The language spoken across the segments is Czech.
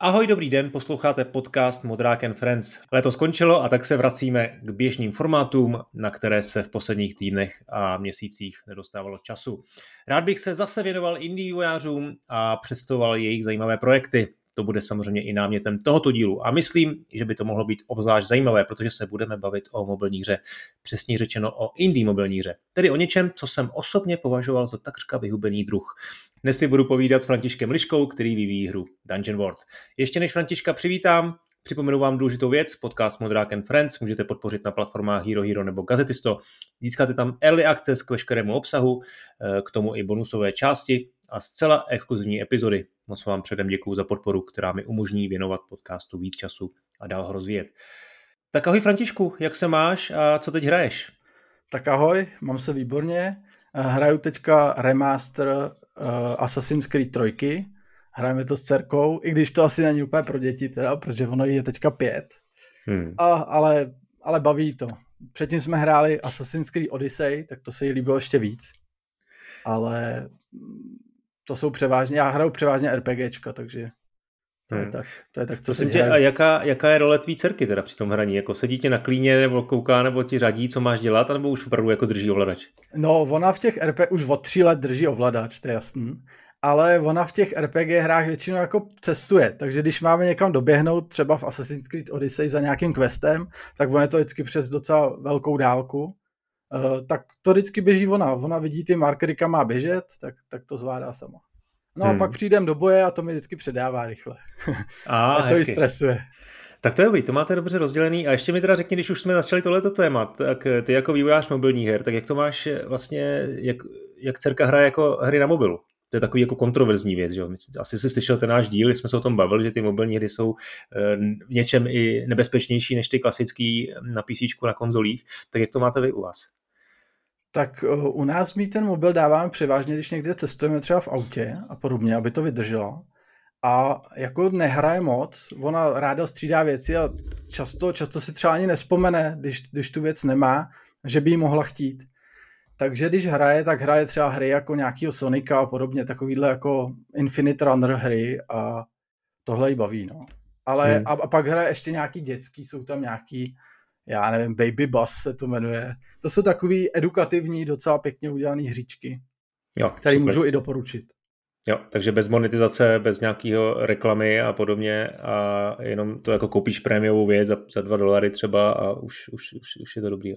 Ahoj, dobrý den, posloucháte podcast Modrák and Friends. Leto skončilo a tak se vracíme k běžným formátům, na které se v posledních týdnech a měsících nedostávalo času. Rád bych se zase věnoval indie vojářům a představoval jejich zajímavé projekty. To bude samozřejmě i námětem tohoto dílu a myslím, že by to mohlo být obzvlášť zajímavé, protože se budeme bavit o mobilní hře, přesně řečeno o indie mobilní hře, tedy o něčem, co jsem osobně považoval za takřka vyhubený druh. Dnes si budu povídat s Františkem Liškou, který vyvíjí hru Dungeon World. Ještě než Františka přivítám, Připomenu vám důležitou věc, podcast Modrák and Friends můžete podpořit na platformách Hero Hero nebo Gazetisto. Získáte tam early access k veškerému obsahu, eh, k tomu i bonusové části a zcela exkluzivní epizody. Moc vám předem děkuji za podporu, která mi umožní věnovat podcastu víc času a dál ho rozvíjet. Tak ahoj Františku, jak se máš a co teď hraješ? Tak ahoj, mám se výborně. Eh, hraju teďka remaster uh, Assassin's Creed 3. Hrajeme to s dcerkou, i když to asi není úplně pro děti, teda, protože ono je teďka pět. Hmm. A, ale, ale baví to. Předtím jsme hráli Assassin's Creed Odyssey, tak to se jí líbilo ještě víc. Ale to jsou převážně, já hraju převážně RPGčka, takže to je, hmm. tak, to je tak, co si A jaká, jaká je role tvý dcerky teda při tom hraní? Jako sedí tě na klíně nebo kouká nebo ti radí, co máš dělat, nebo už opravdu jako drží ovladač? No, ona v těch RPG už od tří let drží ovladač, to je jasný. Ale ona v těch RPG hrách většinou jako cestuje, takže když máme někam doběhnout, třeba v Assassin's Creed Odyssey za nějakým questem, tak on je to vždycky přes docela velkou dálku tak to vždycky běží ona. Ona vidí ty markery, kam má běžet, tak, tak to zvládá sama. No hmm. a pak přijdem do boje a to mi vždycky předává rychle. A, a to ji stresuje. Tak to je dobrý, to máte dobře rozdělený. A ještě mi teda řekni, když už jsme začali tohleto téma, tak ty jako vývojář mobilních her, tak jak to máš vlastně, jak, jak dcerka hraje jako hry na mobilu? to je takový jako kontroverzní věc. Že? Asi jsi slyšel ten náš díl, jsme se o tom bavili, že ty mobilní hry jsou eh, v něčem i nebezpečnější než ty klasický na PC, na konzolích. Tak jak to máte vy u vás? Tak eh, u nás my ten mobil dáváme převážně, když někde cestujeme třeba v autě a podobně, aby to vydrželo. A jako nehraje moc, ona ráda střídá věci a často, často si třeba ani nespomene, když, když tu věc nemá, že by ji mohla chtít. Takže když hraje, tak hraje třeba hry jako nějakýho Sonika a podobně, takovýhle jako Infinite Runner hry a tohle jí baví, no. Ale hmm. a, a pak hraje ještě nějaký dětský, jsou tam nějaký, já nevím, Baby Bus se to jmenuje. To jsou takový edukativní, docela pěkně udělané hříčky, jo, které můžu i doporučit. Jo, takže bez monetizace, bez nějakého reklamy a podobně a jenom to jako koupíš prémiovou věc za, za dva dolary třeba a už, už, už, už je to dobrý.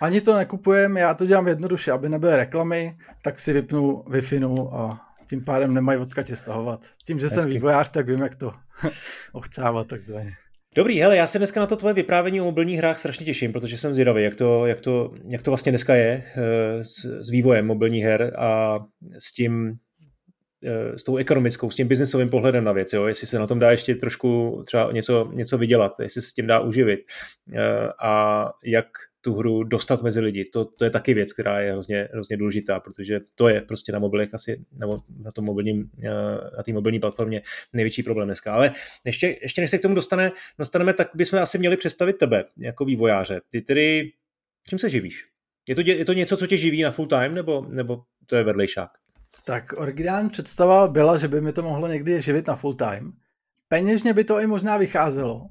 Ani to nekupujem, já to dělám jednoduše, aby nebyly reklamy, tak si vypnu wi a tím pádem nemají odkud stahovat. Tím, že Hezky. jsem vývojář, tak vím, jak to ochcávat takzvaně. Dobrý, hele, já se dneska na to tvoje vyprávění o mobilních hrách strašně těším, protože jsem zvědavý, jak to, jak to, jak to vlastně dneska je eh, s, s vývojem mobilních her a s tím, Eh, s tou ekonomickou, s tím biznesovým pohledem na věc, jo? jestli se na tom dá ještě trošku třeba něco, něco vydělat, jestli se s tím dá uživit eh, a jak tu hru dostat mezi lidi. To, to je taky věc, která je hrozně, hrozně důležitá, protože to je prostě na mobilech asi, nebo na tom mobilním, eh, na mobilní platformě největší problém dneska. Ale ještě, ještě než se k tomu dostane, dostaneme, tak bychom asi měli představit tebe jako vývojáře. Ty tedy, čím se živíš? Je to, je to něco, co tě živí na full time, nebo, nebo to je vedlejšák? Tak originální představa byla, že by mi to mohlo někdy živit na full time. Peněžně by to i možná vycházelo,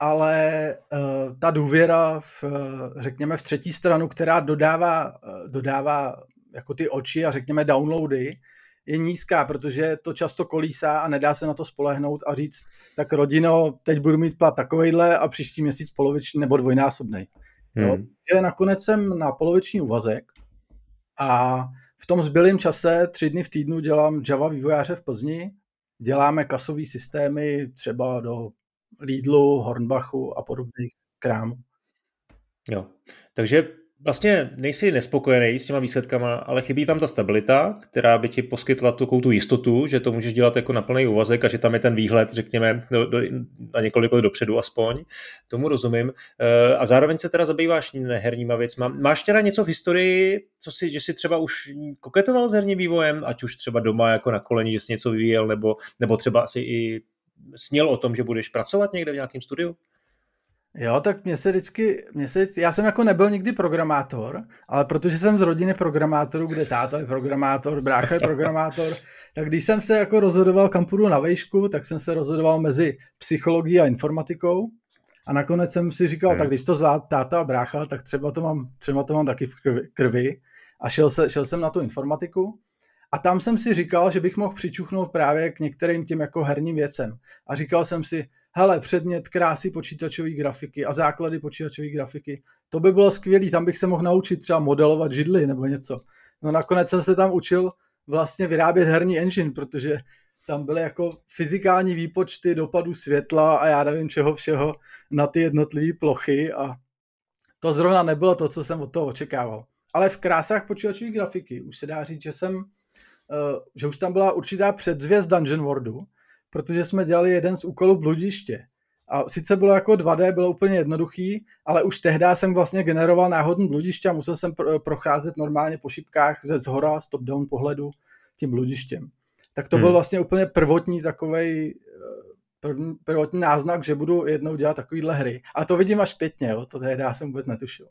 ale uh, ta důvěra v, řekněme, v třetí stranu, která dodává, uh, dodává jako ty oči a řekněme downloady, je nízká, protože to často kolísá a nedá se na to spolehnout a říct, tak rodino, teď budu mít plat takovejhle a příští měsíc poloviční nebo dvojnásobný. Hmm. Že nakonec jsem na poloviční úvazek a v tom zbylém čase tři dny v týdnu dělám Java vývojáře v Plzni, děláme kasové systémy třeba do Lidlu, Hornbachu a podobných krámů. Jo, takže vlastně nejsi nespokojený s těma výsledkama, ale chybí tam ta stabilita, která by ti poskytla tu, tu jistotu, že to můžeš dělat jako na plný úvazek a že tam je ten výhled, řekněme, do, do, na několik let dopředu aspoň. Tomu rozumím. E, a zároveň se teda zabýváš neherníma věcma. Máš teda něco v historii, co si, že jsi třeba už koketoval s herním vývojem, ať už třeba doma jako na koleni, že jsi něco vyvíjel, nebo, nebo třeba asi i sněl o tom, že budeš pracovat někde v nějakém studiu? Jo, tak mě se vždycky, mě se vždycky, já jsem jako nebyl nikdy programátor, ale protože jsem z rodiny programátorů, kde táta je programátor, brácha je programátor, tak když jsem se jako rozhodoval, kam půjdu na vejšku, tak jsem se rozhodoval mezi psychologií a informatikou. A nakonec jsem si říkal, hmm. tak když to zvládá táta a brácha, tak třeba to mám, třeba to mám taky v krvi. krvi. A šel, se, šel jsem na tu informatiku. A tam jsem si říkal, že bych mohl přičuchnout právě k některým těm jako herním věcem. A říkal jsem si, hele, předmět krásy počítačové grafiky a základy počítačové grafiky, to by bylo skvělé, tam bych se mohl naučit třeba modelovat židly nebo něco. No nakonec jsem se tam učil vlastně vyrábět herní engine, protože tam byly jako fyzikální výpočty dopadu světla a já nevím čeho všeho na ty jednotlivé plochy a to zrovna nebylo to, co jsem od toho očekával. Ale v krásách počítačové grafiky už se dá říct, že jsem, že už tam byla určitá předzvěst Dungeon Worldu, protože jsme dělali jeden z úkolů bludiště. A sice bylo jako 2D, bylo úplně jednoduchý, ale už tehdy jsem vlastně generoval náhodný bludiště a musel jsem procházet normálně po šipkách ze zhora, z top-down pohledu tím bludištěm. Tak to hmm. byl vlastně úplně prvotní takovej první, prvotní náznak, že budu jednou dělat takovýhle hry. A to vidím až pětně, jo? to tehdy jsem vůbec netušil.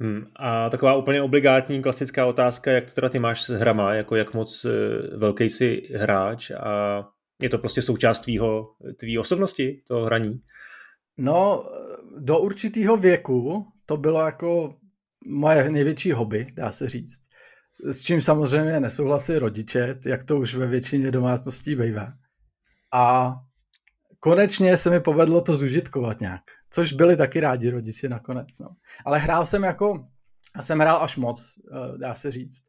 Hmm. A taková úplně obligátní klasická otázka, jak to teda ty máš s hrama, jako jak moc uh, velký jsi hráč a je to prostě součást tvýho, tvý osobnosti, toho hraní? No, do určitého věku to bylo jako moje největší hobby, dá se říct. S čím samozřejmě nesouhlasí rodiče, jak to už ve většině domácností bývá. A konečně se mi povedlo to zužitkovat nějak, což byli taky rádi rodiče nakonec. No. Ale hrál jsem jako, já jsem hrál až moc, eh, dá se říct.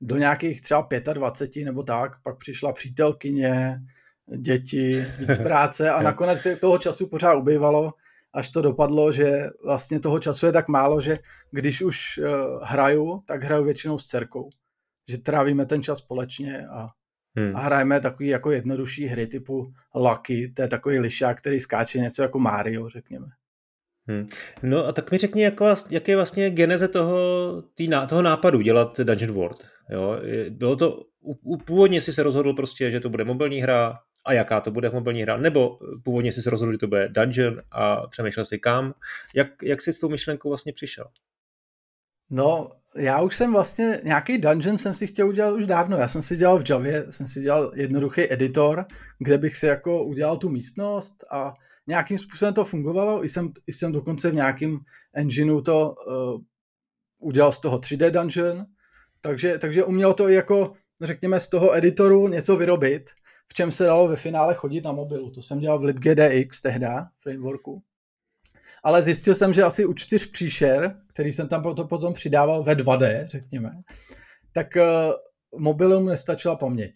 Do nějakých třeba 25 nebo tak, pak přišla přítelkyně, děti, víc práce a nakonec se toho času pořád ubývalo, až to dopadlo, že vlastně toho času je tak málo, že když už uh, hraju, tak hraju většinou s dcerkou. Že trávíme ten čas společně a, hmm. a hrajeme takový jako jednodušší hry typu Lucky, to je takový lišák, který skáče něco jako Mario, řekněme. Hmm. No a tak mi řekni, jak, jak je vlastně geneze toho, tý, toho nápadu dělat Dungeon World. Jo? Bylo to, původně si se rozhodl prostě, že to bude mobilní hra, a jaká to bude mobilní hra, nebo původně jsi se rozhodl, že to bude dungeon a přemýšlel si kam. Jak, jak jsi s tou myšlenkou vlastně přišel? No, já už jsem vlastně, nějaký dungeon jsem si chtěl udělat už dávno. Já jsem si dělal v Javě, jsem si dělal jednoduchý editor, kde bych si jako udělal tu místnost a nějakým způsobem to fungovalo. I jsem, i jsem dokonce v nějakém engineu to uh, udělal z toho 3D dungeon, takže, takže uměl to i jako, řekněme, z toho editoru něco vyrobit v čem se dalo ve finále chodit na mobilu. To jsem dělal v LibGDX tehda, frameworku. Ale zjistil jsem, že asi u čtyř příšer, který jsem tam potom přidával ve 2D, řekněme, tak uh, mobilům nestačila paměť.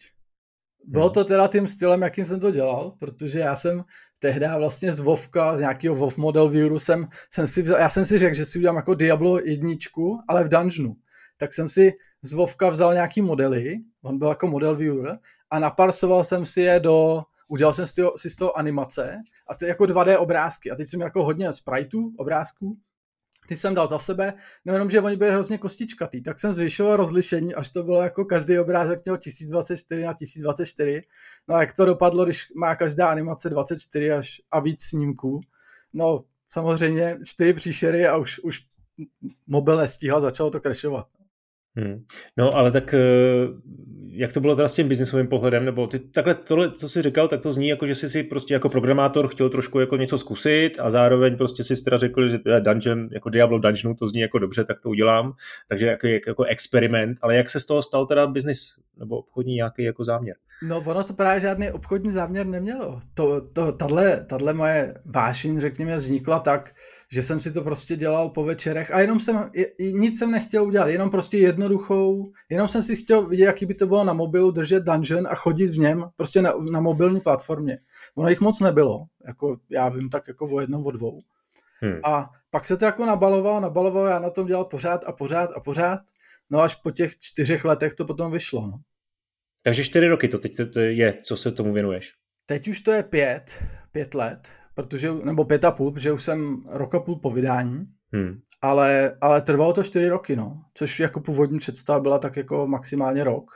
Bylo hmm. to teda tím stylem, jakým jsem to dělal, protože já jsem tehda vlastně z Vovka, z nějakého Vov model vieweru jsem, jsem si vzal, já jsem si řekl, že si udělám jako Diablo jedničku, ale v dungeonu. Tak jsem si z Vovka vzal nějaký modely, on byl jako model viewer, a naparsoval jsem si je do, udělal jsem si, si z toho animace a ty jako 2D obrázky. A teď jsem jako hodně spriteů, obrázků, ty jsem dal za sebe, no jenom, že oni byli hrozně kostičkatý, tak jsem zvyšoval rozlišení, až to bylo jako každý obrázek měl 1024 na 1024. No a jak to dopadlo, když má každá animace 24 až a víc snímků? No samozřejmě čtyři příšery a už, už mobil nestíhal, začalo to crashovat. Hmm. No ale tak eh, jak to bylo teda s tím biznisovým pohledem, nebo ty takhle tohle, co jsi říkal, tak to zní jako, že jsi si prostě jako programátor chtěl trošku jako něco zkusit a zároveň prostě si teda řekl, že teda dungeon, jako Diablo Dungeonu, to zní jako dobře, tak to udělám, takže jako, jako experiment, ale jak se z toho stal teda biznis nebo obchodní nějaký jako záměr? No ono to právě žádný obchodní záměr nemělo. To, to, tahle, tahle moje vášeň, řekněme, vznikla tak, že jsem si to prostě dělal po večerech a jenom jsem, nic jsem nechtěl udělat, jenom prostě jednoduchou, jenom jsem si chtěl vidět, jaký by to bylo na mobilu, držet dungeon a chodit v něm, prostě na, na mobilní platformě. Ono jich moc nebylo, jako já vím, tak jako o jednom, o dvou. Hmm. A pak se to jako nabalovalo, nabalovalo, já na tom dělal pořád a pořád a pořád, no až po těch čtyřech letech to potom vyšlo, no. Takže čtyři roky to teď to je, co se tomu věnuješ? Teď už to je pět, pět let, protože, nebo pět a půl, protože už jsem rok a půl po vydání, hmm. ale, ale trvalo to čtyři roky, no, což jako původní představa byla tak jako maximálně rok,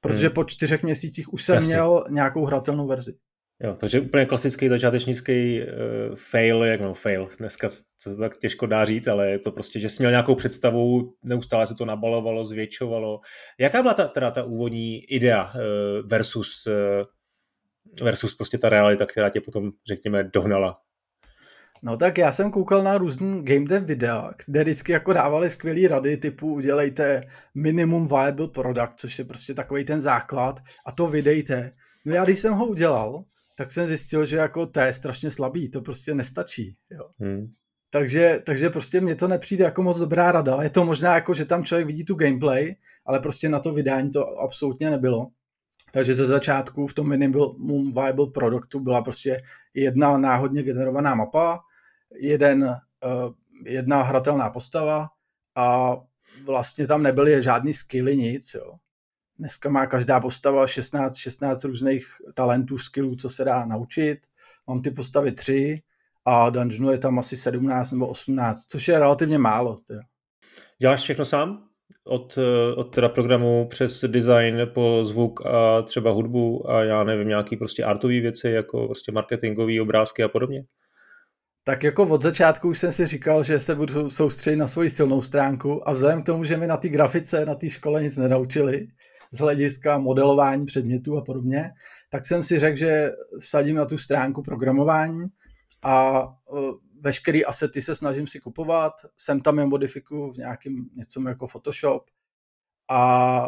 protože hmm. po čtyřech měsících už jsem Jasně. měl nějakou hratelnou verzi. Jo, takže úplně klasický začátečnický uh, fail, jak no fail, dneska se to tak těžko dá říct, ale je to prostě, že jsi měl nějakou představu, neustále se to nabalovalo, zvětšovalo. Jaká byla ta, teda ta úvodní idea uh, versus, uh, versus prostě ta realita, která tě potom, řekněme, dohnala? No tak já jsem koukal na různý game dev videa, kde vždycky jako dávali skvělé rady typu udělejte minimum viable product, což je prostě takový ten základ a to vydejte. No já když jsem ho udělal, tak jsem zjistil, že jako to je strašně slabý, to prostě nestačí. Jo. Hmm. Takže, takže prostě mně to nepřijde jako moc dobrá rada. Je to možná jako, že tam člověk vidí tu gameplay, ale prostě na to vydání to absolutně nebylo. Takže ze začátku v tom minimum viable produktu byla prostě jedna náhodně generovaná mapa, jeden, uh, jedna hratelná postava a vlastně tam nebyly žádný skilly, nic. Jo. Dneska má každá postava 16, 16 různých talentů, skillů, co se dá naučit. Mám ty postavy tři a dungeonu je tam asi 17 nebo 18, což je relativně málo. Teda. Děláš všechno sám? Od, od teda programu přes design po zvuk a třeba hudbu a já nevím, nějaký prostě artové věci, jako prostě marketingové obrázky a podobně? Tak jako od začátku už jsem si říkal, že se budu soustředit na svoji silnou stránku a vzhledem k tomu, že mi na té grafice, na té škole nic nenaučili, z hlediska modelování předmětů a podobně, tak jsem si řekl, že vsadím na tu stránku programování a e, veškerý asety se snažím si kupovat, sem tam je modifikuju v nějakým něco jako Photoshop a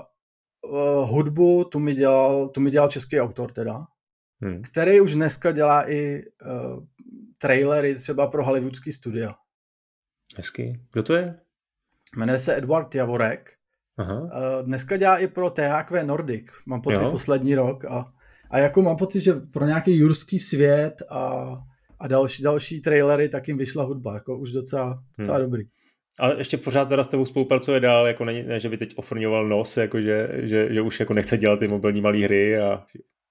uh, hudbu tu mi, dělal, tu mi dělal český autor teda, hmm. který už dneska dělá i uh, trailery třeba pro hollywoodský studia. Hezký. Kdo to je? Jmenuje se Edward Javorek Aha. Dneska dělá i pro THQ Nordic, mám pocit jo. poslední rok a, a jako mám pocit, že pro nějaký jurský svět a, a další, další trailery tak jim vyšla hudba, jako už docela, docela hmm. dobrý. Ale ještě pořád teda s tebou spolupracuje dál, jako ne, ne že by teď ofrňoval nos, jako že, že, že, už jako nechce dělat ty mobilní malé hry, a,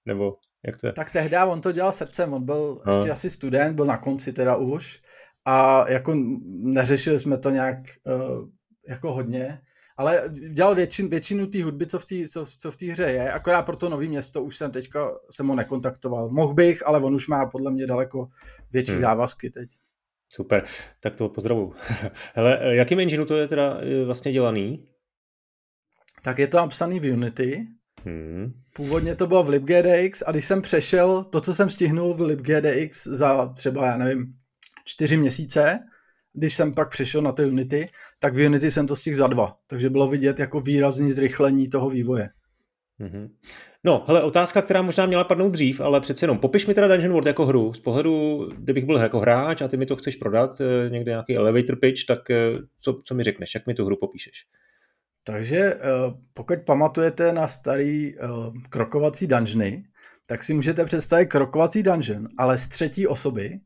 nebo jak to je? Tak tehdy on to dělal srdcem, on byl no. ještě asi student, byl na konci teda už a jako neřešili jsme to nějak uh, jako hodně, ale dělal většin, většinu té hudby, co v té co, co v hře je, akorát pro to nový město už jsem teďka jsem ho nekontaktoval. Mohl bych, ale on už má podle mě daleko větší hmm. závazky teď. Super, tak to pozdravu. Hele, jakým engineu to je teda vlastně dělaný? Tak je to napsaný v Unity. Hmm. Původně to bylo v libgdx a když jsem přešel to, co jsem stihnul v libgdx za třeba, já nevím, čtyři měsíce, když jsem pak přešel na ty Unity, tak v Unity jsem to stihl za dva. Takže bylo vidět jako výrazný zrychlení toho vývoje. Mm-hmm. No, hele, otázka, která možná měla padnout dřív, ale přece jenom, popiš mi teda Dungeon World jako hru. Z pohledu, kdybych byl jako hráč a ty mi to chceš prodat, eh, někde nějaký elevator pitch, tak eh, co, co mi řekneš, jak mi tu hru popíšeš? Takže eh, pokud pamatujete na starý krokovací dungeony, tak si můžete představit krokovací dungeon, ale z třetí osoby,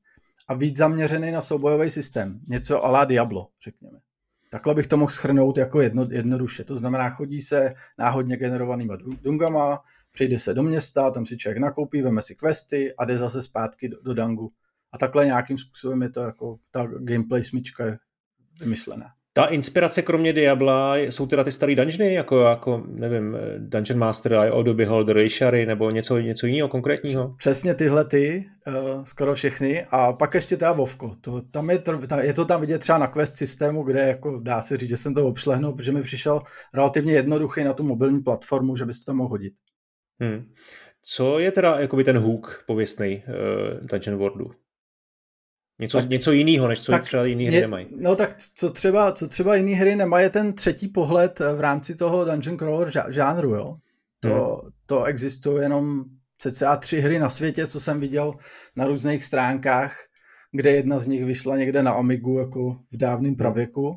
a víc zaměřený na soubojový systém. Něco ala Diablo, řekněme. Takhle bych to mohl schrnout jako jedno, jednoduše. To znamená, chodí se náhodně generovanýma dungama, přijde se do města, tam si člověk nakoupí, veme si questy a jde zase zpátky do, do dangu. A takhle nějakým způsobem je to jako ta gameplay smyčka vymyšlená. Ta inspirace kromě Diabla jsou teda ty starý dungeony, jako, jako nevím, Dungeon Master, Audio Beholder, Ishari, nebo něco, něco jiného konkrétního? Přesně tyhle ty, uh, skoro všechny. A pak ještě ta Vovko. To, tam je, je to tam vidět třeba na quest systému, kde jako dá se říct, že jsem to obšlehnul, protože mi přišel relativně jednoduchý na tu mobilní platformu, že by se to mohl hodit. Hmm. Co je teda jakoby ten hook pověstný uh, Dungeon Worldu? Něco, tak, něco jiného, než co tak, třeba jiné hry nemají. No tak co třeba, co třeba jiné hry nemají, je ten třetí pohled v rámci toho Dungeon Crawler žánru, jo. To, hmm. to existuje jenom cca tři hry na světě, co jsem viděl na různých stránkách, kde jedna z nich vyšla někde na Amigu jako v dávném pravěku.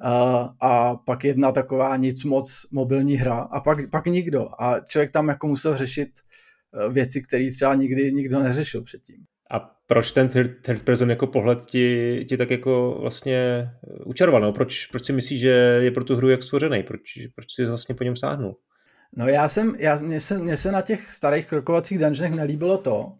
A, a pak jedna taková nic moc mobilní hra a pak, pak nikdo. A člověk tam jako musel řešit eh, věci, které třeba nikdy nikdo neřešil předtím. A proč ten third, person jako pohled ti, ti tak jako vlastně učaroval? No? Proč, proč si myslíš, že je pro tu hru jak stvořený? Proč, proč si vlastně po něm sáhnul? No já jsem, já, mně, se, mně se na těch starých krokovacích dungeonech nelíbilo to,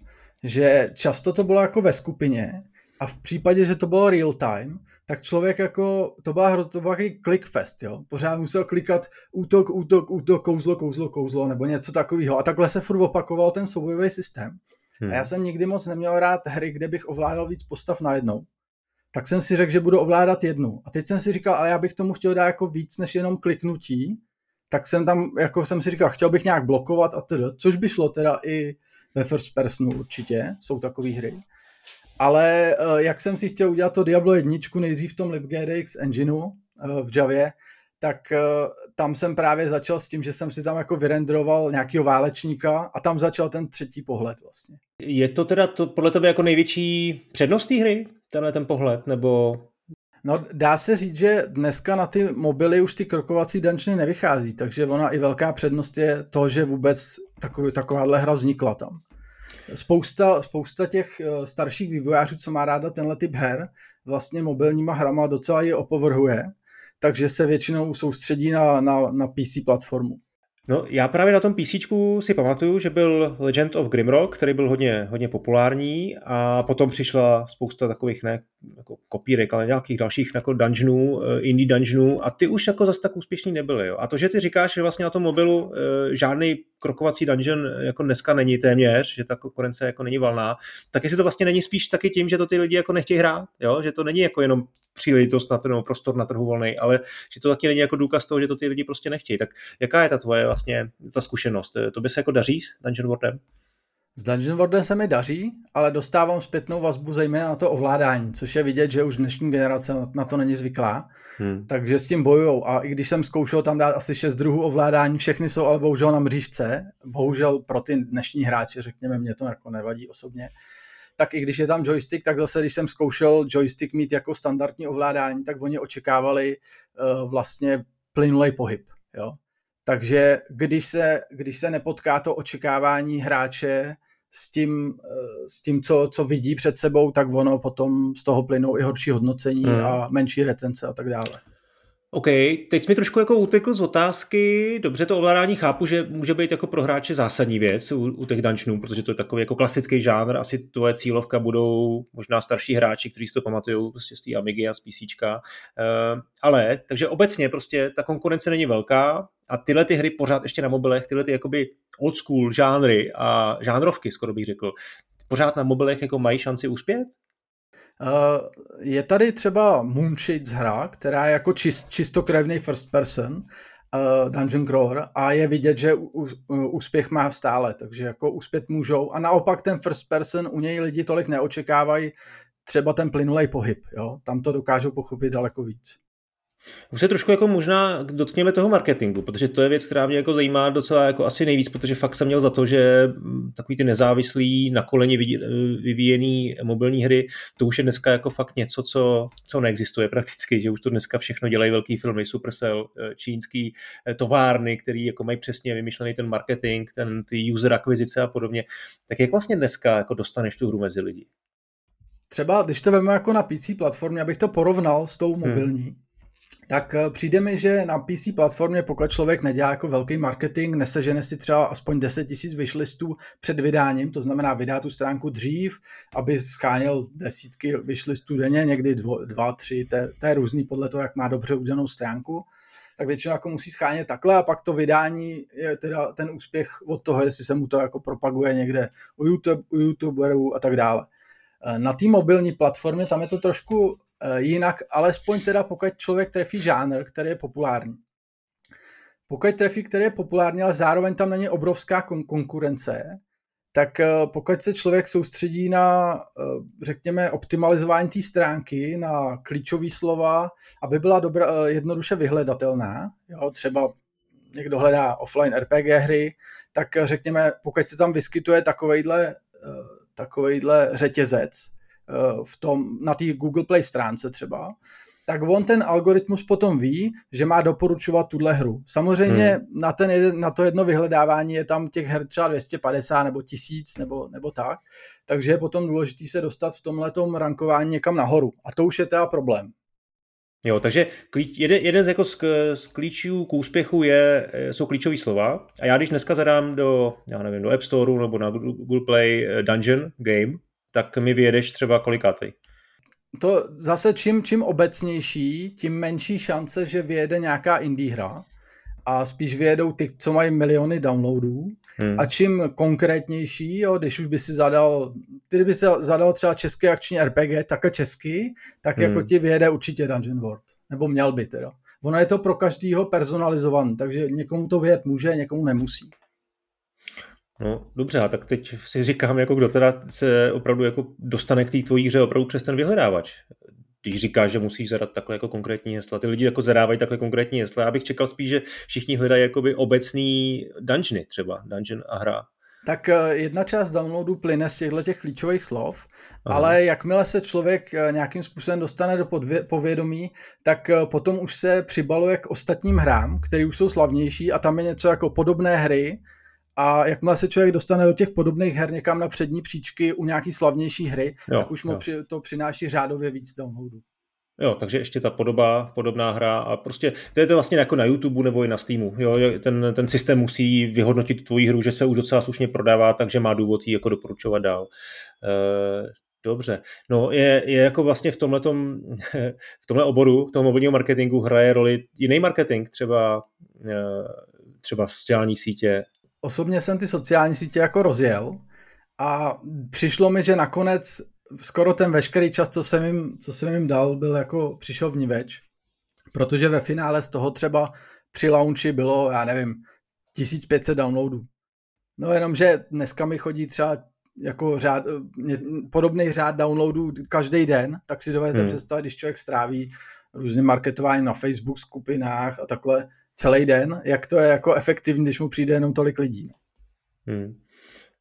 že často to bylo jako ve skupině a v případě, že to bylo real time, tak člověk jako, to byla, to byl takový clickfest, jo. Pořád musel klikat útok, útok, útok, kouzlo, kouzlo, kouzlo, nebo něco takového. A takhle se furt opakoval ten soubojový systém. Hmm. A já jsem nikdy moc neměl rád hry, kde bych ovládal víc postav najednou. Tak jsem si řekl, že budu ovládat jednu. A teď jsem si říkal, ale já bych tomu chtěl dát jako víc než jenom kliknutí. Tak jsem tam, jako jsem si říkal, chtěl bych nějak blokovat a tedy, což by šlo teda i ve first personu určitě, jsou takové hry. Ale eh, jak jsem si chtěl udělat to Diablo jedničku nejdřív v tom LibGDX engineu eh, v Javě, tak eh, tam jsem právě začal s tím, že jsem si tam jako vyrenderoval nějakého válečníka a tam začal ten třetí pohled vlastně. Je to teda to podle tebe jako největší přednost té hry, tenhle ten pohled, nebo No dá se říct, že dneska na ty mobily už ty krokovací dungeony nevychází, takže ona i velká přednost je to, že vůbec takový, takováhle hra vznikla tam. Spousta, spousta těch eh, starších vývojářů, co má ráda tenhle typ her, vlastně mobilníma hrama docela je opovrhuje, takže se většinou soustředí na, na, na PC platformu. No, já právě na tom PC si pamatuju, že byl Legend of Grimrock, který byl hodně, hodně populární a potom přišla spousta takových ne jako kopírek, ale nějakých dalších jako dungeonů, eh, indie dungeonů a ty už jako zase tak úspěšný nebyly. Jo. A to, že ty říkáš, že vlastně na tom mobilu e, žádný krokovací dungeon jako dneska není téměř, že ta konkurence jako není valná, tak jestli to vlastně není spíš taky tím, že to ty lidi jako nechtějí hrát, jo? že to není jako jenom příležitost na ten prostor na trhu volný, ale že to taky není jako důkaz toho, že to ty lidi prostě nechtějí. Tak jaká je ta tvoje vlastně ta zkušenost? To by se jako daří s Dungeon Worldem? S Dungeon Worldem se mi daří, ale dostávám zpětnou vazbu zejména na to ovládání, což je vidět, že už dnešní generace na to není zvyklá. Hmm. Takže s tím bojujou. A i když jsem zkoušel tam dát asi šest druhů ovládání, všechny jsou ale bohužel na mřížce. Bohužel pro ty dnešní hráče, řekněme, mě to jako nevadí osobně. Tak i když je tam joystick, tak zase, když jsem zkoušel joystick mít jako standardní ovládání, tak oni očekávali uh, vlastně plynulej pohyb. Jo? Takže když se, když se nepotká to očekávání hráče s tím, eh, s tím co, co vidí před sebou, tak ono potom z toho plynou i horší hodnocení hmm. a menší retence a tak dále. OK, teď mi trošku jako utekl z otázky. Dobře, to ovládání chápu, že může být jako pro hráče zásadní věc u, u těch dungeonů, protože to je takový jako klasický žánr. Asi tvoje cílovka budou možná starší hráči, kteří si to pamatují prostě z té Amigy a z PC. Uh, eh, ale, takže obecně prostě ta konkurence není velká a tyhle ty hry pořád ještě na mobilech, tyhle ty jakoby old school žánry a žánrovky, skoro bych řekl, pořád na mobilech jako mají šanci uspět? Uh, je tady třeba Moonshades hra, která je jako čist, čistokrevný first person, uh, Dungeon Crawler a je vidět, že úspěch má stále, takže jako uspět můžou a naopak ten first person u něj lidi tolik neočekávají třeba ten plynulej pohyb, jo? tam to dokážou pochopit daleko víc. Už se trošku jako možná dotkněme toho marketingu, protože to je věc, která mě jako zajímá docela jako asi nejvíc, protože fakt jsem měl za to, že takový ty nezávislý na koleni vyvíjený mobilní hry, to už je dneska jako fakt něco, co, co neexistuje prakticky, že už to dneska všechno dělají velký filmy, Supercell, eh, čínský eh, továrny, který jako mají přesně vymyšlený ten marketing, ten ty user akvizice a podobně. Tak jak vlastně dneska jako dostaneš tu hru mezi lidi? Třeba, když to vezmu jako na PC platformě, abych to porovnal s tou mobilní, hmm tak eh, přijde mi, že na PC platformě, pokud člověk nedělá jako velký marketing, nesežene si třeba aspoň 10 tisíc wishlistů před vydáním, to znamená vydá tu stránku dřív, aby scháněl desítky wishlistů denně, někdy dvo, dva, tři, to, je různý podle toho, jak má dobře udělanou stránku, tak většinou jako musí schánět takhle a pak to vydání je teda ten úspěch od toho, jestli se mu to jako propaguje někde u, YouTube, u YouTuberů a tak dále. Eh, na té mobilní platformě tam je to trošku jinak alespoň teda pokud člověk trefí žánr, který je populární. Pokud trefí, který je populární, ale zároveň tam není obrovská kon- konkurence, tak eh, pokud se člověk soustředí na, eh, řekněme, optimalizování té stránky, na klíčové slova, aby byla dobra, jednoduše vyhledatelná, jo, třeba někdo hledá offline RPG hry, tak řekněme, pokud se tam vyskytuje takovejhle, takovejhle řetězec, v tom, na té Google Play stránce třeba, tak on ten algoritmus potom ví, že má doporučovat tuhle hru. Samozřejmě hmm. na, ten, na to jedno vyhledávání je tam těch her třeba 250 nebo 1000 nebo, nebo tak, takže je potom důležité se dostat v tomhle rankování někam nahoru. A to už je teda problém. Jo, takže klíč, jeden, jeden z, jako z, z klíčů k úspěchu je, jsou klíčové slova. A já když dneska zadám do, já nevím, do App Store nebo na Google Play eh, Dungeon Game, tak mi vyjedeš třeba kolikátej. To zase čím, čím obecnější, tím menší šance, že vyjede nějaká indie hra. a spíš vyjedou ty, co mají miliony downloadů hmm. a čím konkrétnější, jo, když už by si zadal, ty by si zadal třeba český akční RPG, tak a český, tak hmm. jako ti vyjede určitě Dungeon World, nebo měl by teda. Ono je to pro každýho personalizovaný, takže někomu to vyjet může, někomu nemusí. No dobře, a tak teď si říkám, jako kdo teda se opravdu jako dostane k té tvojí hře opravdu přes ten vyhledávač. Když říkáš, že musíš zadat takhle jako konkrétní hesla, ty lidi jako zadávají takhle konkrétní hesla. Já bych čekal spíš, že všichni hledají jakoby obecný dungeony třeba, dungeon a hra. Tak eh, jedna část downloadu plyne z těchto těch klíčových slov, Aha. ale jakmile se člověk eh, nějakým způsobem dostane do podvě- povědomí, tak eh, potom už se přibaluje k ostatním hrám, které už jsou slavnější a tam je něco jako podobné hry, a jakmile se člověk dostane do těch podobných her někam na přední příčky u nějaký slavnější hry, jo, tak už mu při, to přináší řádově víc downloadů. Jo, takže ještě ta podoba, podobná hra a prostě to je to vlastně jako na YouTube nebo i na Steamu. Jo, ten, ten systém musí vyhodnotit tvoji hru, že se už docela slušně prodává, takže má důvod ji jako doporučovat dál. E, dobře. No je, je jako vlastně v tomhletom, v tomhle oboru, v tom mobilního marketingu hraje roli jiný marketing, třeba, e, třeba sociální sítě, osobně jsem ty sociální sítě jako rozjel a přišlo mi, že nakonec skoro ten veškerý čas, co jsem jim, co jsem jim dal, byl jako přišel vníveč, protože ve finále z toho třeba při launchi bylo, já nevím, 1500 downloadů. No jenom, že dneska mi chodí třeba jako řád, podobný řád downloadů každý den, tak si dovedete hmm. představit, když člověk stráví různým marketováním na Facebook skupinách a takhle, celý den, jak to je jako efektivní, když mu přijde jenom tolik lidí. No. Hmm.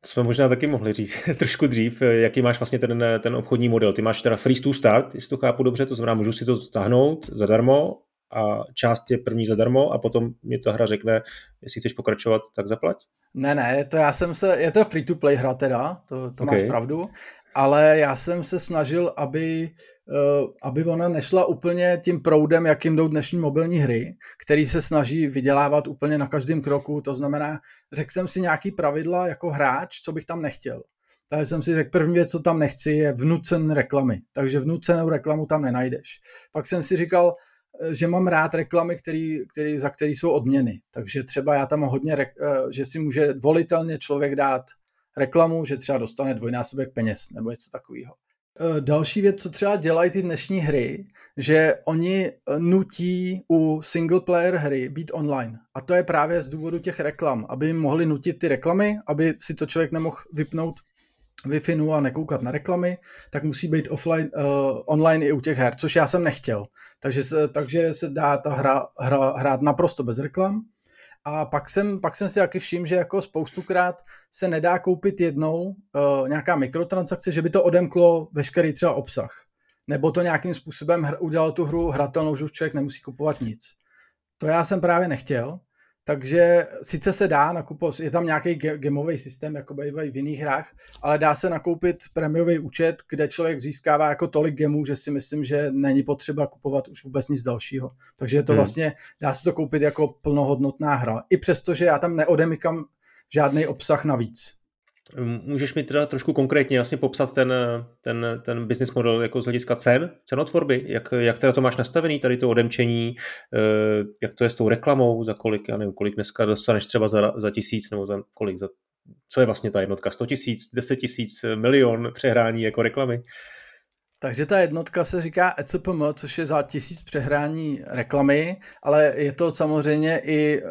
To jsme možná taky mohli říct trošku dřív, jaký máš vlastně ten, ten obchodní model. Ty máš teda free to start, jestli to chápu dobře, to znamená, můžu si to stáhnout zadarmo a část je první zadarmo a potom mi ta hra řekne, jestli chceš pokračovat, tak zaplať? Ne, ne, to já jsem se, je to free to play hra teda, to, to okay. máš pravdu, ale já jsem se snažil, aby aby ona nešla úplně tím proudem, jakým jdou dnešní mobilní hry, který se snaží vydělávat úplně na každém kroku, to znamená, řekl jsem si nějaký pravidla jako hráč, co bych tam nechtěl. Takže jsem si řekl, první věc, co tam nechci, je vnucen reklamy. Takže vnucenou reklamu tam nenajdeš. Pak jsem si říkal, eh, že mám rád reklamy, který, který, za které jsou odměny. Takže třeba já tam hodně, eh, že si může volitelně člověk dát reklamu, že třeba dostane dvojnásobek peněz nebo něco takového. Eh, další věc, co třeba dělají ty dnešní hry, že oni eh, nutí u single player hry být online. A to je právě z důvodu těch reklam, aby mohli nutit ty reklamy, aby si to člověk nemohl vypnout wi a nekoukat na reklamy, tak musí být offline, uh, online i u těch her, což já jsem nechtěl. Takže se, takže se dá ta hra, hra hrát naprosto bez reklam a pak jsem, pak jsem si taky všiml, že jako spoustukrát se nedá koupit jednou uh, nějaká mikrotransakce, že by to odemklo veškerý třeba obsah. Nebo to nějakým způsobem hr, tu hru hratelnou, že už člověk nemusí kupovat nic. To já jsem právě nechtěl, takže sice se dá nakupovat, je tam nějaký gameový systém, jako bývají v jiných hrách, ale dá se nakoupit prémiový účet, kde člověk získává jako tolik gemů, že si myslím, že není potřeba kupovat už vůbec nic dalšího. Takže je to hmm. vlastně, dá se to koupit jako plnohodnotná hra. I přesto, že já tam neodemykám žádný obsah navíc. Můžeš mi teda trošku konkrétně vlastně popsat ten, ten, ten business model jako z hlediska cen, cenotvorby, jak, jak teda to máš nastavený, tady to odemčení, eh, jak to je s tou reklamou, za kolik, já nevím, kolik dneska dostaneš třeba za, za tisíc, nebo za kolik, za, co je vlastně ta jednotka, 100 tisíc, 10 tisíc, milion přehrání jako reklamy? Takže ta jednotka se říká ECPM, což je za tisíc přehrání reklamy, ale je to samozřejmě i eh,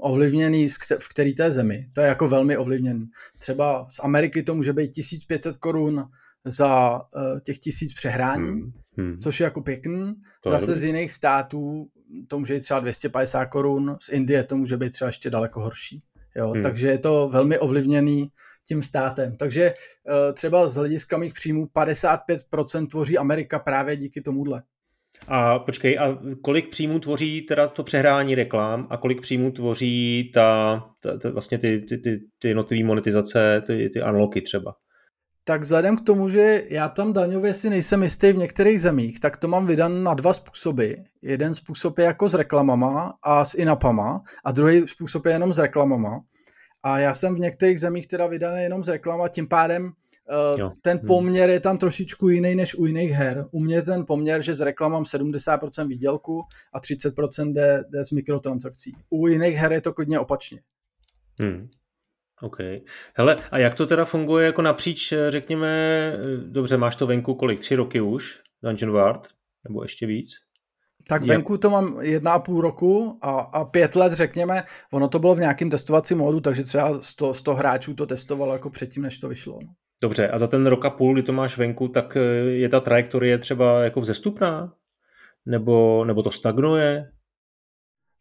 ovlivněný v který té zemi. To je jako velmi ovlivněný. Třeba z Ameriky to může být 1500 korun za uh, těch tisíc přehrání, hmm. Hmm. což je jako pěkný. To Zase je z jiných států to může být třeba 250 korun, z Indie to může být třeba ještě daleko horší. Jo? Hmm. Takže je to velmi ovlivněný tím státem. Takže eh, třeba z hlediska mých příjmů 55% tvoří Amerika právě díky tomuhle. A počkej, a kolik příjmů tvoří teda to přehrání reklám a kolik příjmů tvoří ta, ta, ta vlastně ty, ty, ty, ty jednotlivé monetizace, ty, ty analogy třeba? Tak vzhledem k tomu, že já tam daňově si nejsem jistý v některých zemích, tak to mám vydan na dva způsoby. Jeden způsob je jako s reklamama a s inapama a druhý způsob je jenom s reklamama. A já jsem v některých zemích teda vydaný jenom z reklama, tím pádem Uh, jo. Ten hmm. poměr je tam trošičku jiný než u jiných her. U mě ten poměr, že z reklam mám 70% výdělku a 30% jde, jde z mikrotransakcí. U jiných her je to klidně opačně. Hmm. OK. Hele, a jak to teda funguje jako napříč, řekněme, dobře, máš to venku kolik, tři roky už, Dungeon World, nebo ještě víc? Tak venku to mám jedna a půl roku a, a pět let, řekněme, ono to bylo v nějakém testovacím módu, takže třeba 100, 100 hráčů to testovalo jako předtím, než to vyšlo. No. Dobře, a za ten rok a půl, kdy to máš venku, tak eh, je ta trajektorie třeba jako vzestupná? Nebo, nebo to stagnuje?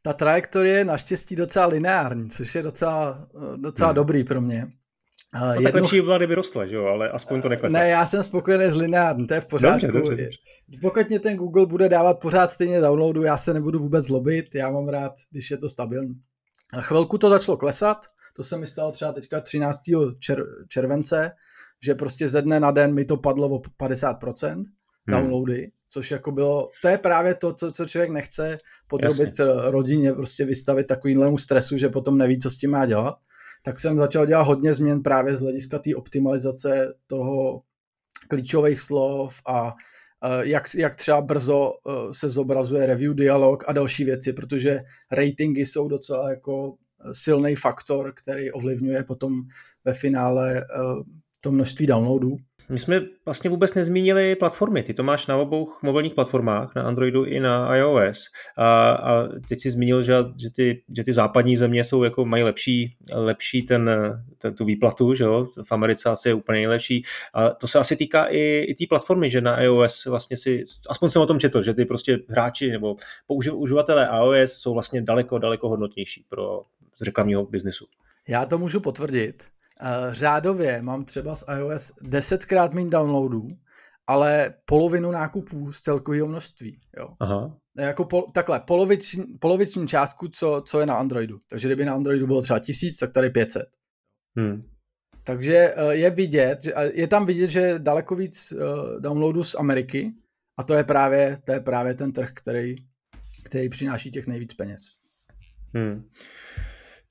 Ta trajektorie je naštěstí docela lineární, což je docela, eh, docela hmm. dobrý pro mě. No, Jednu... tak lepší byla, kdyby rostla, že jo, ale aspoň to neklesá. Ne, já jsem spokojený s lineární, to je v pořádku. Dobře, dobře, dobře. Pokud mě ten Google bude dávat pořád stejně downloadu, já se nebudu vůbec zlobit, já mám rád, když je to stabilní. A chvilku to začalo klesat, to se mi stalo třeba teďka 13. Čer- července, že prostě ze dne na den mi to padlo o 50% hmm. downloady, hmm. což jako bylo, to je právě to, co, co člověk nechce podrobit Jasně. rodině, prostě vystavit takovýmhlemu stresu, že potom neví, co s tím má dělat tak jsem začal dělat hodně změn právě z hlediska té optimalizace toho klíčových slov a jak, jak třeba brzo e, se zobrazuje review dialog a další věci, protože ratingy jsou docela jako silný faktor, který ovlivňuje potom ve finále e, to množství downloadů. My jsme vlastně vůbec nezmínili platformy. Ty to máš na obou mobilních platformách, na Androidu i na iOS. A, a teď si zmínil, že, že, ty, že ty západní země jsou jako mají lepší, lepší ten, ten, tu výplatu, že jo? v Americe asi je úplně nejlepší. A to se asi týká i, i té platformy, že na iOS vlastně si, aspoň jsem o tom četl, že ty prostě hráči nebo uživatelé iOS jsou vlastně daleko, daleko hodnotnější pro z reklamního biznesu. Já to můžu potvrdit. Uh, řádově mám třeba z iOS desetkrát méně downloadů, ale polovinu nákupů z celkového množství. Jo. Aha. Jako pol, takhle, poloviční, poloviční částku, co, co je na Androidu. Takže kdyby na Androidu bylo třeba tisíc, tak tady 500. Hmm. Takže uh, je vidět, je tam vidět, že daleko víc uh, downloadů z Ameriky a to je právě, to je právě ten trh, který, který přináší těch nejvíc peněz. Hmm.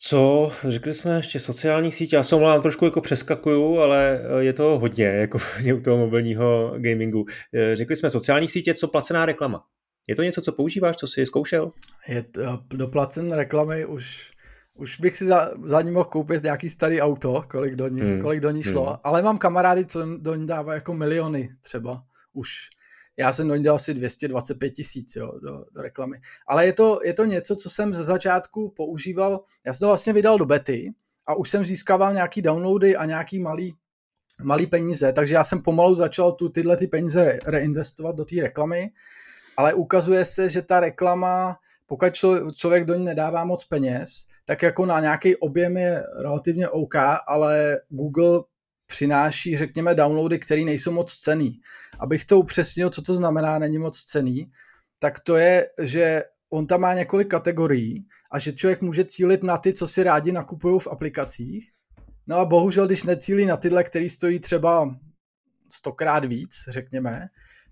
Co, řekli jsme ještě sociální sítě, já se omlouvám, trošku jako přeskakuju, ale eh, je to hodně, jako u toho mobilního gamingu. Eh, řekli jsme sociální sítě, co placená reklama? Je to něco, co používáš, co jsi zkoušel? Je to, eh, do placené reklamy už, už bych si za, za ní mohl koupit nějaký starý auto, kolik do ní, hmm. kolik do ní šlo, hmm. ale mám kamarády, co do ní dávají jako miliony třeba už já jsem do ní dal asi 225 tisíc do, do reklamy. Ale je to, je to něco, co jsem ze začátku používal, já jsem to vlastně vydal do bety a už jsem získával nějaký downloady a nějaký malý, malý peníze, takže já jsem pomalu začal tu tyhle ty peníze re, reinvestovat do té reklamy, ale ukazuje se, že ta reklama, pokud člověk do ní nedává moc peněz, tak jako na nějaký objem je relativně OK, ale Google přináší, řekněme, downloady, které nejsou moc cený. Abych to upřesnil, co to znamená, není moc cený, tak to je, že on tam má několik kategorií a že člověk může cílit na ty, co si rádi nakupují v aplikacích. No a bohužel, když necílí na tyhle, který stojí třeba stokrát víc, řekněme,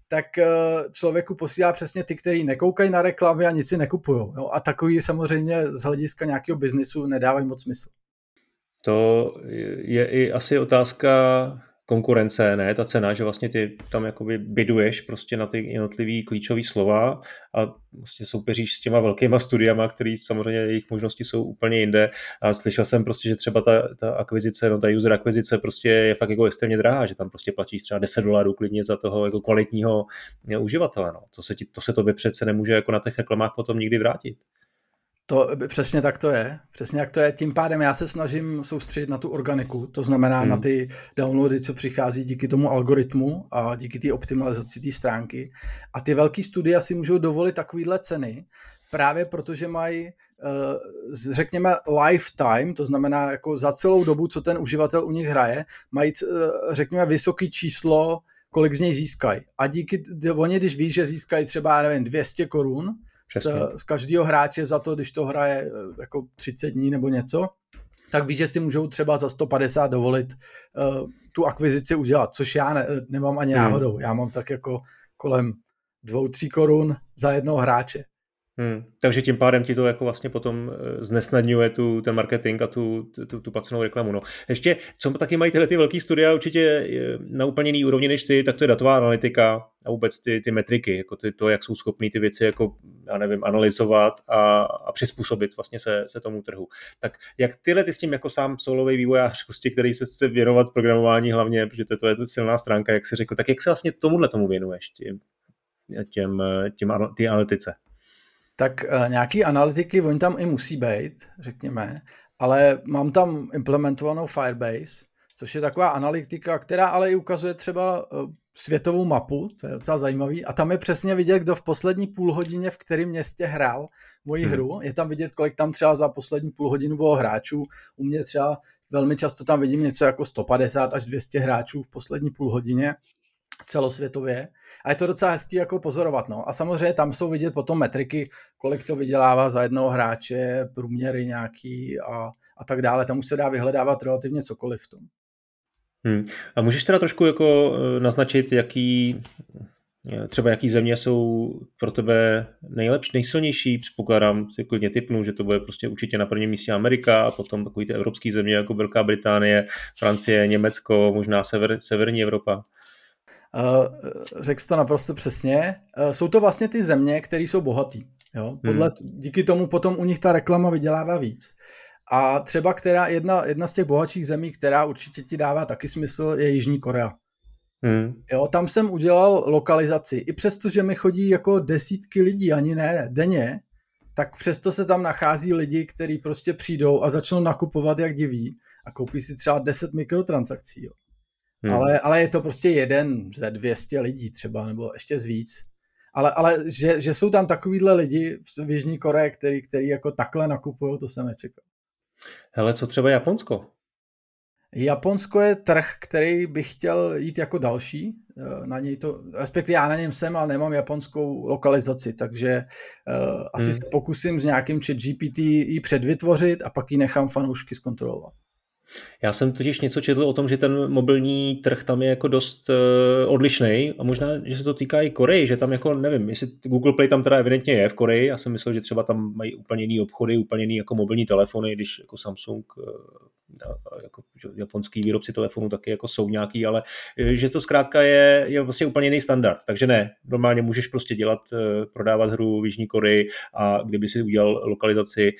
tak eh, člověku posílá přesně ty, který nekoukají na reklamy a nic si nekupují. A takový samozřejmě z hlediska nějakého biznisu nedávají moc smysl. To je i asi otázka konkurence, ne ta cena, že vlastně ty tam jakoby byduješ prostě na ty jednotlivý klíčové slova a vlastně soupeříš s těma velkýma studiama, které samozřejmě jejich možnosti jsou úplně jinde a slyšel jsem prostě, že třeba ta, ta akvizice, no ta user akvizice prostě je fakt jako extrémně drahá, že tam prostě platíš třeba 10 dolarů klidně za toho jako kvalitního uživatele, no. To se, ti, to se tobě přece nemůže jako na těch reklamách potom nikdy vrátit. To přesně tak to je. Přesně jak to je. Tím pádem já se snažím soustředit na tu organiku, to znamená hmm. na ty downloady, co přichází díky tomu algoritmu a díky té optimalizaci té stránky. A ty velké studia si můžou dovolit takovýhle ceny, právě protože mají eh, řekněme lifetime, to znamená jako za celou dobu, co ten uživatel u nich hraje, mají eh, řekněme vysoký číslo, kolik z něj získají. A díky, oni když ví, že získají třeba, nevím, 200 korun, z, z každého hráče za to, když to hraje eh, jako 30 dní nebo něco, tak víš, že si můžou třeba za 150 dovolit uh, tu akvizici udělat, což já ne, nemám ani hmm. náhodou. Já mám tak jako kolem dvou, tří korun za jednoho hráče. Hmm. Takže tím pádem ti to jako vlastně potom eh, znesnadňuje tu, ten marketing a tu, tu, tu placenou reklamu. No. Ještě, co taky mají tyhle ty velké studia určitě na úplně jiný úrovni než ty, tak to je datová analytika a vůbec ty, ty metriky, jako ty, to, jak jsou schopní ty věci jako, já nevím, analyzovat a, a přizpůsobit vlastně se, se tomu trhu. Tak jak tyhle ty s tím jako sám solový vývojář, prostě, který se chce věnovat programování hlavně, protože to, to je silná stránka, jak se řekl, tak jak se vlastně tomuhle tomu věnuješ, těm, těm, těm, ty analytice? Tak uh, nějaký analytiky, oni tam i musí být, řekněme, ale mám tam implementovanou Firebase, což je taková analytika, která ale i ukazuje třeba uh, světovou mapu, to je docela zajímavý, a tam je přesně vidět, kdo v poslední půl hodině v kterém městě hrál moji hmm. hru. Je tam vidět, kolik tam třeba za poslední půl hodinu bylo hráčů. U mě třeba velmi často tam vidím něco jako 150 až 200 hráčů v poslední půl hodině celosvětově. A je to docela hezký jako pozorovat. No. A samozřejmě tam jsou vidět potom metriky, kolik to vydělává za jednoho hráče, průměry nějaký a, a tak dále. Tam už se dá vyhledávat relativně cokoliv v tom. Hmm. A můžeš teda trošku jako eh, naznačit, jaký eh, třeba jaký země jsou pro tebe nejlepší, nejsilnější, předpokládám si klidně typnu, že to bude prostě určitě na prvním místě Amerika a potom takový ty evropské země jako Velká Británie, Francie, Německo, možná sever, severní Evropa. Uh, řekl to naprosto přesně. Uh, jsou to vlastně ty země, které jsou bohatý. Jo? Podle, hmm. Díky tomu potom u nich ta reklama vydělává víc. A třeba která jedna, jedna z těch bohatších zemí, která určitě ti dává taky smysl, je Jižní Korea. Hmm. Jo, tam jsem udělal lokalizaci. I přesto, že mi chodí jako desítky lidí, ani ne denně, tak přesto se tam nachází lidi, kteří prostě přijdou a začnou nakupovat jak diví a koupí si třeba 10 mikrotransakcí. Jo. Hmm. Ale, ale je to prostě jeden ze 200 lidí třeba, nebo ještě z víc. Ale, ale že, že jsou tam takovýhle lidi v Jižní Koreji, který, který jako takhle nakupují, to jsem nečekal. Hele, co třeba Japonsko? Japonsko je trh, který bych chtěl jít jako další. Eh, na něj to, respektive já na něm jsem, ale nemám japonskou lokalizaci, takže uh, asi hmm. se pokusím s nějakým chat GPT ji předvytvořit a pak ji nechám fanoušky zkontrolovat. Já jsem totiž něco četl o tom, že ten mobilní trh tam je jako dost uh, odlišný a možná, že se to týká i Koreji, že tam jako nevím, jestli Google Play tam teda evidentně je v Koreji, já jsem myslel, že třeba tam mají úplně jiný obchody, úplně jiný jako mobilní telefony, když jako Samsung uh, jako japonský výrobci telefonů taky jako jsou nějaký, ale eh, že to zkrátka je, je vlastně úplně jiný standard, takže ne, normálně můžeš prostě dělat, prodávat hru v Jižní Koreji a kdyby si udělal lokalizaci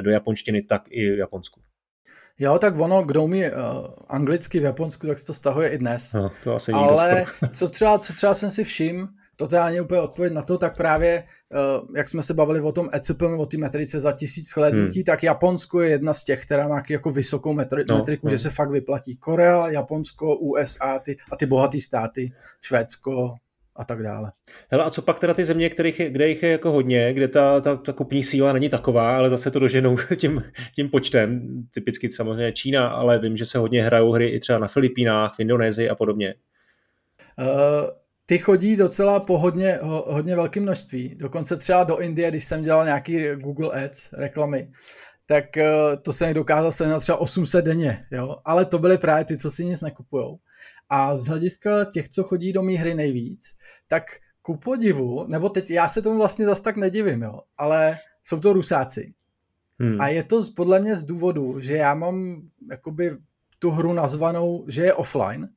do japonštiny, tak i v Japonsku. Jo, tak ono, kdo umí uh, anglicky v Japonsku, tak se to stahuje i dnes. No, to asi Ale co třeba, co třeba jsem si všiml, to teda ani úplně odpověď na to, tak právě, uh, jak jsme se bavili o tom ECP, o té metrice za tisíc shlednutí, hmm. tak Japonsko je jedna z těch, která má jako vysokou metri- no, metriku, no. že se fakt vyplatí. Korea, Japonsko, USA ty, a ty bohaté státy, Švédsko, a tak dále. Hele, a co pak teda ty země, kterých je, kde jich je jako hodně, kde ta, ta, ta kupní síla není taková, ale zase to doženou tím, tím počtem, typicky samozřejmě Čína, ale vím, že se hodně hrajou hry i třeba na Filipínách, v Indonésii a podobně. Uh, ty chodí docela po hodně, ho, hodně velkém množství. Dokonce třeba do Indie, když jsem dělal nějaký Google Ads reklamy, tak uh, to jsem dokázal se třeba 800 denně, jo? ale to byly právě ty, co si nic nekupujou. A z hlediska těch, co chodí do mý hry nejvíc, tak ku podivu, nebo teď já se tomu vlastně zas tak nedivím, jo, ale jsou to rusáci. Hmm. A je to podle mě z důvodu, že já mám jakoby tu hru nazvanou, že je offline,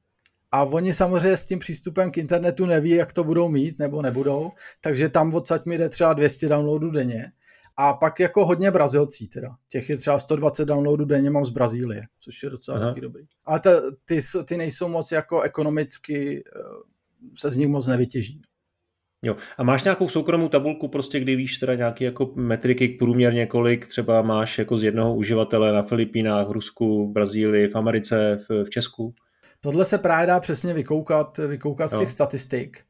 a oni samozřejmě s tím přístupem k internetu neví, jak to budou mít nebo nebudou, takže tam odsaď mi jde třeba 200 downloadů denně. A pak jako hodně Brazilcí teda. Těch je třeba 120 downloadů denně mám z Brazílie, což je docela taky dobrý. Ale ta, ty, ty nejsou moc jako ekonomicky, eh, se z nich moc nevytěží. Jo. A máš nějakou soukromou tabulku, prostě kdy víš teda nějaké jako metriky průměrně kolik třeba máš jako z jednoho uživatele na Filipínách, v Rusku, v Brazílii, v Americe, v, v Česku? Tohle se právě dá přesně vykoukat, vykoukat z těch statistik.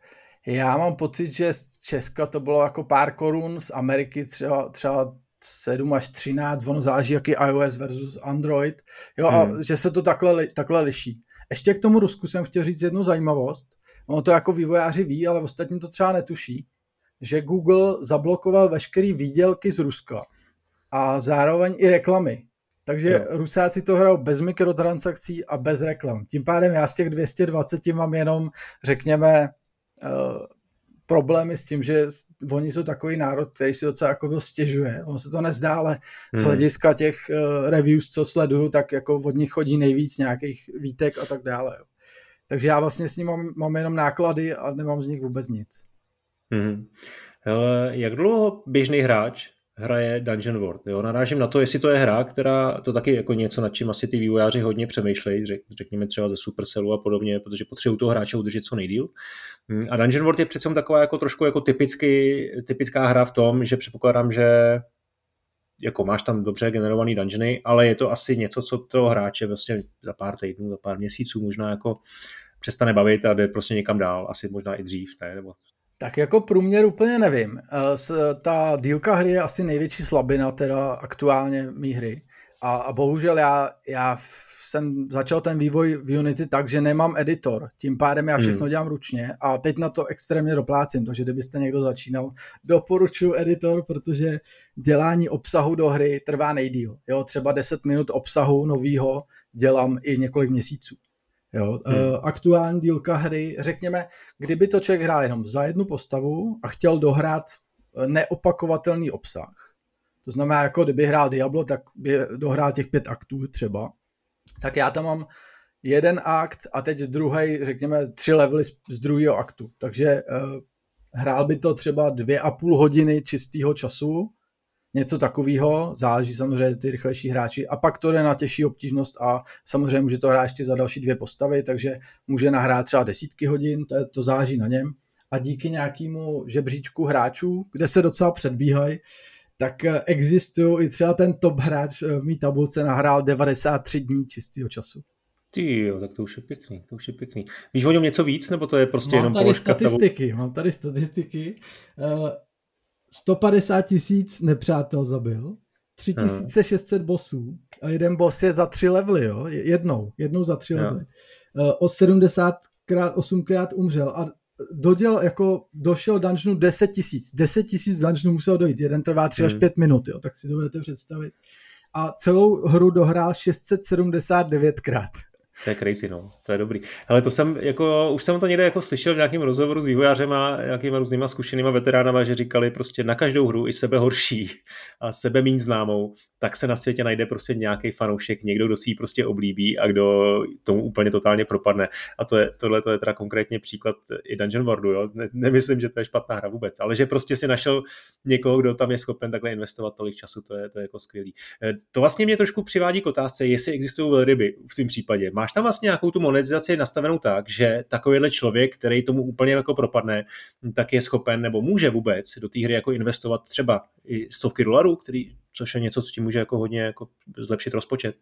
Já mám pocit, že z Česka to bylo jako pár korun, z Ameriky třeba, třeba 7 až 13, ono záleží, jaký iOS versus Android, jo, hmm. a že se to takhle, takhle liší. Ještě k tomu Rusku jsem chtěl říct jednu zajímavost. Ono to jako vývojáři ví, ale ostatní to třeba netuší, že Google zablokoval veškeré výdělky z Ruska a zároveň i reklamy. Takže jo. Rusáci to hrajou bez mikrotransakcí a bez reklam. Tím pádem já z těch 220 mám jenom, řekněme, problémy s tím, že oni jsou takový národ, který si docela jako stěžuje. On se to nezdá, ale hmm. z hlediska těch uh, reviews, co sleduju, tak jako od nich chodí nejvíc nějakých výtek a tak dále. Jo. Takže já vlastně s ním mám, mám jenom náklady a nemám z nich vůbec nic. Hmm. Hele, jak dlouho běžný hráč hraje Dungeon World. Jo? Narážím na to, jestli to je hra, která to taky jako něco, nad čím asi ty vývojáři hodně přemýšlejí, řek, řekněme třeba ze Supercellu a podobně, protože potřebují toho hráče udržet co nejdíl. Hmm, a Dungeon World je přece taková jako trošku jako typicky, typická hra v tom, že předpokládám, že jako máš tam dobře generovaný dungeony, ale je to asi něco, co toho hráče vlastně za pár týdnů, za pár měsíců možná jako přestane bavit a jde prostě někam dál, asi možná i dřív, ne? Nebo tak jako průměr úplně nevím. Eh, ta dílka hry je asi největší slabina teda aktuálně mý hry. A, a bohužel já, já jsem začal ten vývoj v Unity tak, že nemám editor. Tím pádem já všechno hmm. dělám ručně a teď na to extrémně doplácím. Takže kdybyste někdo začínal, doporučuji editor, protože dělání obsahu do hry trvá nejdíl. Jo, třeba 10 minut obsahu novýho dělám i několik měsíců. Jo, hmm. uh, aktuální dílka hry, řekněme, kdyby to člověk hrál jenom za jednu postavu a chtěl dohrát eh, neopakovatelný obsah, to znamená, jako kdyby hrál Diablo, tak by dohrál těch pět aktů třeba, tak já tam mám jeden akt a teď druhý, řekněme, tři levely z, z druhého aktu. Takže uh, hrál by to třeba dvě a půl hodiny čistého času něco takového, záleží samozřejmě ty rychlejší hráči a pak to jde na těžší obtížnost a samozřejmě může to hrát ještě za další dvě postavy, takže může nahrát třeba desítky hodin, to, je, to záleží na něm a díky nějakému žebříčku hráčů, kde se docela předbíhají, tak eh, existují i třeba ten top hráč eh, v mý tabulce nahrál 93 dní čistého času. Ty jo, tak to už je pěkný, to už je pěkný. Víš o něm něco víc, nebo to je prostě mám jenom tady položka statistiky, tabu... Mám tady statistiky. Uh, 150 tisíc nepřátel zabil, 3600 bossů a jeden boss je za tři levely, jo? Jednou, jednou za tři levely. Uh, o 70 krát, 8 krát umřel a doděl, jako došel dungeonu 10 tisíc. 10 tisíc dungeonů musel dojít. Jeden trvá 3 hmm. až 5 minut, jo? tak si to budete představit. A celou hru dohrál 679 krát. To je crazy, no. To je dobrý. Ale to jsem, jako, už jsem to někde jako slyšel v nějakém rozhovoru s vývojářem a nějakýma různýma zkušenýma veteránama, že říkali prostě na každou hru i sebe horší a sebe méně známou, tak se na světě najde prostě nějaký fanoušek, někdo, kdo si ji prostě oblíbí a kdo tomu úplně totálně propadne. A to je, tohle to je teda konkrétně příklad i Dungeon Worldu, jo. Ne, nemyslím, že to je špatná hra vůbec, ale že prostě si našel někoho, kdo tam je schopen takhle investovat tolik času, to je, to je jako skvělý. Eh, to vlastně mě trošku přivádí k otázce, jestli existují velryby v tom případě. Máš tam vlastně nějakou tu monetizaci nastavenou tak, že takovýhle člověk, který tomu úplně jako propadne, tak je schopen nebo může vůbec do té hry jako investovat třeba i stovky dolarů, který, což je něco, co ti může jako hodně jako zlepšit rozpočet.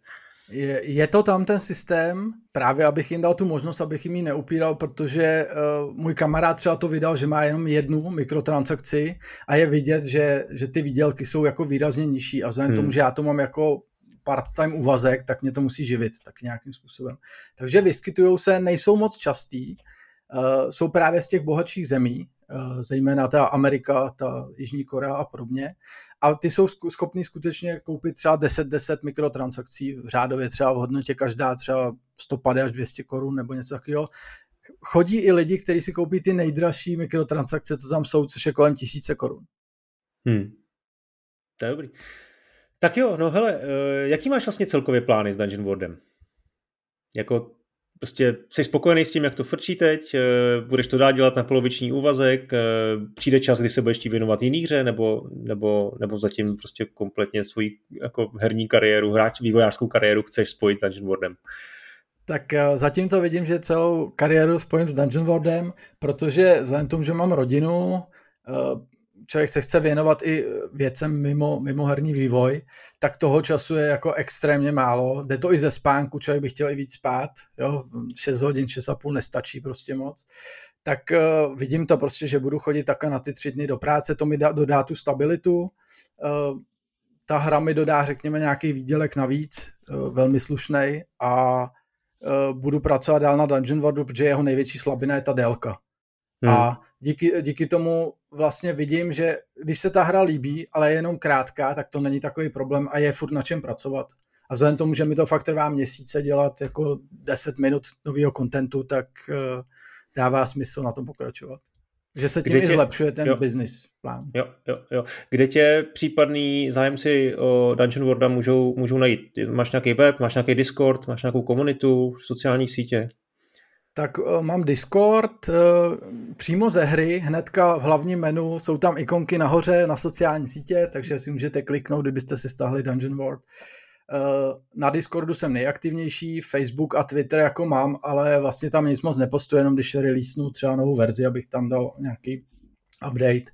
Je, je to tam ten systém, právě abych jim dal tu možnost, abych jim ji neupíral, protože uh, můj kamarád třeba to vydal, že má jenom jednu mikrotransakci a je vidět, že, že ty výdělky jsou jako výrazně nižší a vzhledem hmm. tomu, že já to mám jako part-time uvazek, tak mě to musí živit tak nějakým způsobem. Takže vyskytují se, nejsou moc častý, uh, jsou právě z těch bohatších zemí, uh, zejména ta Amerika, ta Jižní Korea a podobně. A ty jsou schopní skutečně koupit třeba 10-10 mikrotransakcí v řádově třeba v hodnotě každá třeba 150 až 200 korun nebo něco takového. Chodí i lidi, kteří si koupí ty nejdražší mikrotransakce, co tam jsou, což je kolem tisíce korun. Hmm. To je dobrý. Tak jo, no hele, eh, jaký máš vlastně celkově plány s Dungeon Worldem? Jako prostě jsi spokojený s tím, jak to frčí teď, eh, budeš to dát dělat na poloviční úvazek, eh, přijde čas, kdy se budeš tí věnovat jiný hře, nebo, nebo, nebo zatím prostě kompletně svoji jako herní kariéru, hráč, vývojářskou kariéru chceš spojit s Dungeon Worldem? Tak zatím to vidím, že celou kariéru spojím s Dungeon Worldem, protože vzhledem tomu, že mám rodinu, člověk se chce věnovat i věcem mimo, mimo herní vývoj, tak toho času je jako extrémně málo. Jde to i ze spánku, člověk by chtěl i víc spát, jo, 6 hodin, 6,5 nestačí prostě moc. Tak uh, vidím to prostě, že budu chodit takhle na ty tři dny do práce, to mi dá, dodá tu stabilitu. Uh, ta hra mi dodá, řekněme, nějaký výdělek navíc, uh, velmi slušný a uh, budu pracovat dál na Dungeon Worldu, protože jeho největší slabina je ta délka. Hmm. A díky, díky tomu vlastně vidím, že když se ta hra líbí, ale je jenom krátká, tak to není takový problém a je furt na čem pracovat. A vzhledem tomu, že mi to fakt trvá měsíce dělat jako 10 minut nového kontentu, tak uh, dává smysl na tom pokračovat. Že se tím Kde i tě... zlepšuje ten jo. business plán. Jo, jo, jo. Kde tě případný zájemci o Dungeon Worlda můžou, můžou najít? Máš nějaký web, máš nějaký Discord, máš nějakou komunitu, sociální sítě? Tak uh, mám Discord, uh, přímo ze hry, hnedka v hlavním menu, jsou tam ikonky nahoře na sociální sítě, takže si můžete kliknout, kdybyste si stáhli Dungeon World. Uh, na Discordu jsem nejaktivnější, Facebook a Twitter jako mám, ale vlastně tam nic moc nepostuji, jenom když releasenu třeba novou verzi, abych tam dal nějaký update.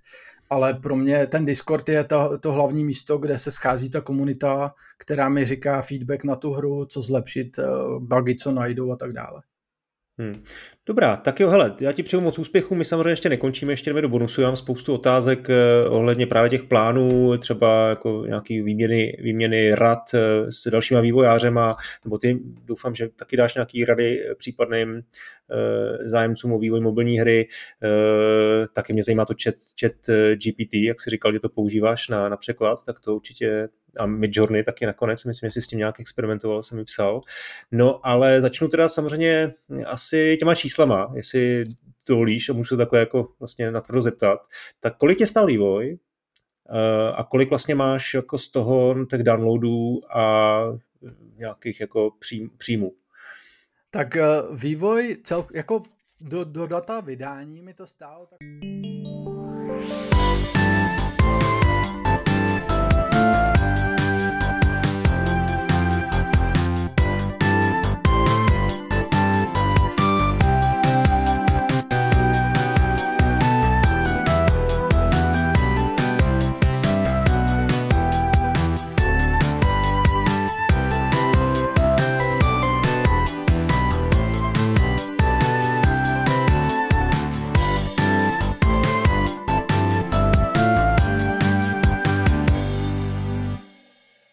Ale pro mě ten Discord je to, to hlavní místo, kde se schází ta komunita, která mi říká feedback na tu hru, co zlepšit, bugy, co najdou a tak dále. Hmm. Dobrá, tak jo, hele, já ti přeju moc úspěchu, my samozřejmě ještě nekončíme, ještě jdeme do bonusu, já mám spoustu otázek eh, ohledně právě těch plánů, třeba jako nějaký výměny, výměny rad eh, s dalšíma vývojářema, nebo ty doufám, že taky dáš nějaký rady případným eh, zájemcům o vývoj mobilní hry, taky mě zajímá to chat, chat GPT, jak si říkal, že to používáš na, na překlad, tak to určitě a Midjourney taky nakonec, myslím, že si s tím nějak experimentoval, jsem mi psal. No, ale začnu teda samozřejmě asi těma číslama, jestli dovolíš a můžu se takhle jako vlastně natvrdo zeptat. Tak kolik tě stál vývoj eh, a kolik vlastně máš jako z toho těch downloadů a nějakých jako příjmů? Tak eh, vývoj cel, jako do, do data vydání mi to stálo tak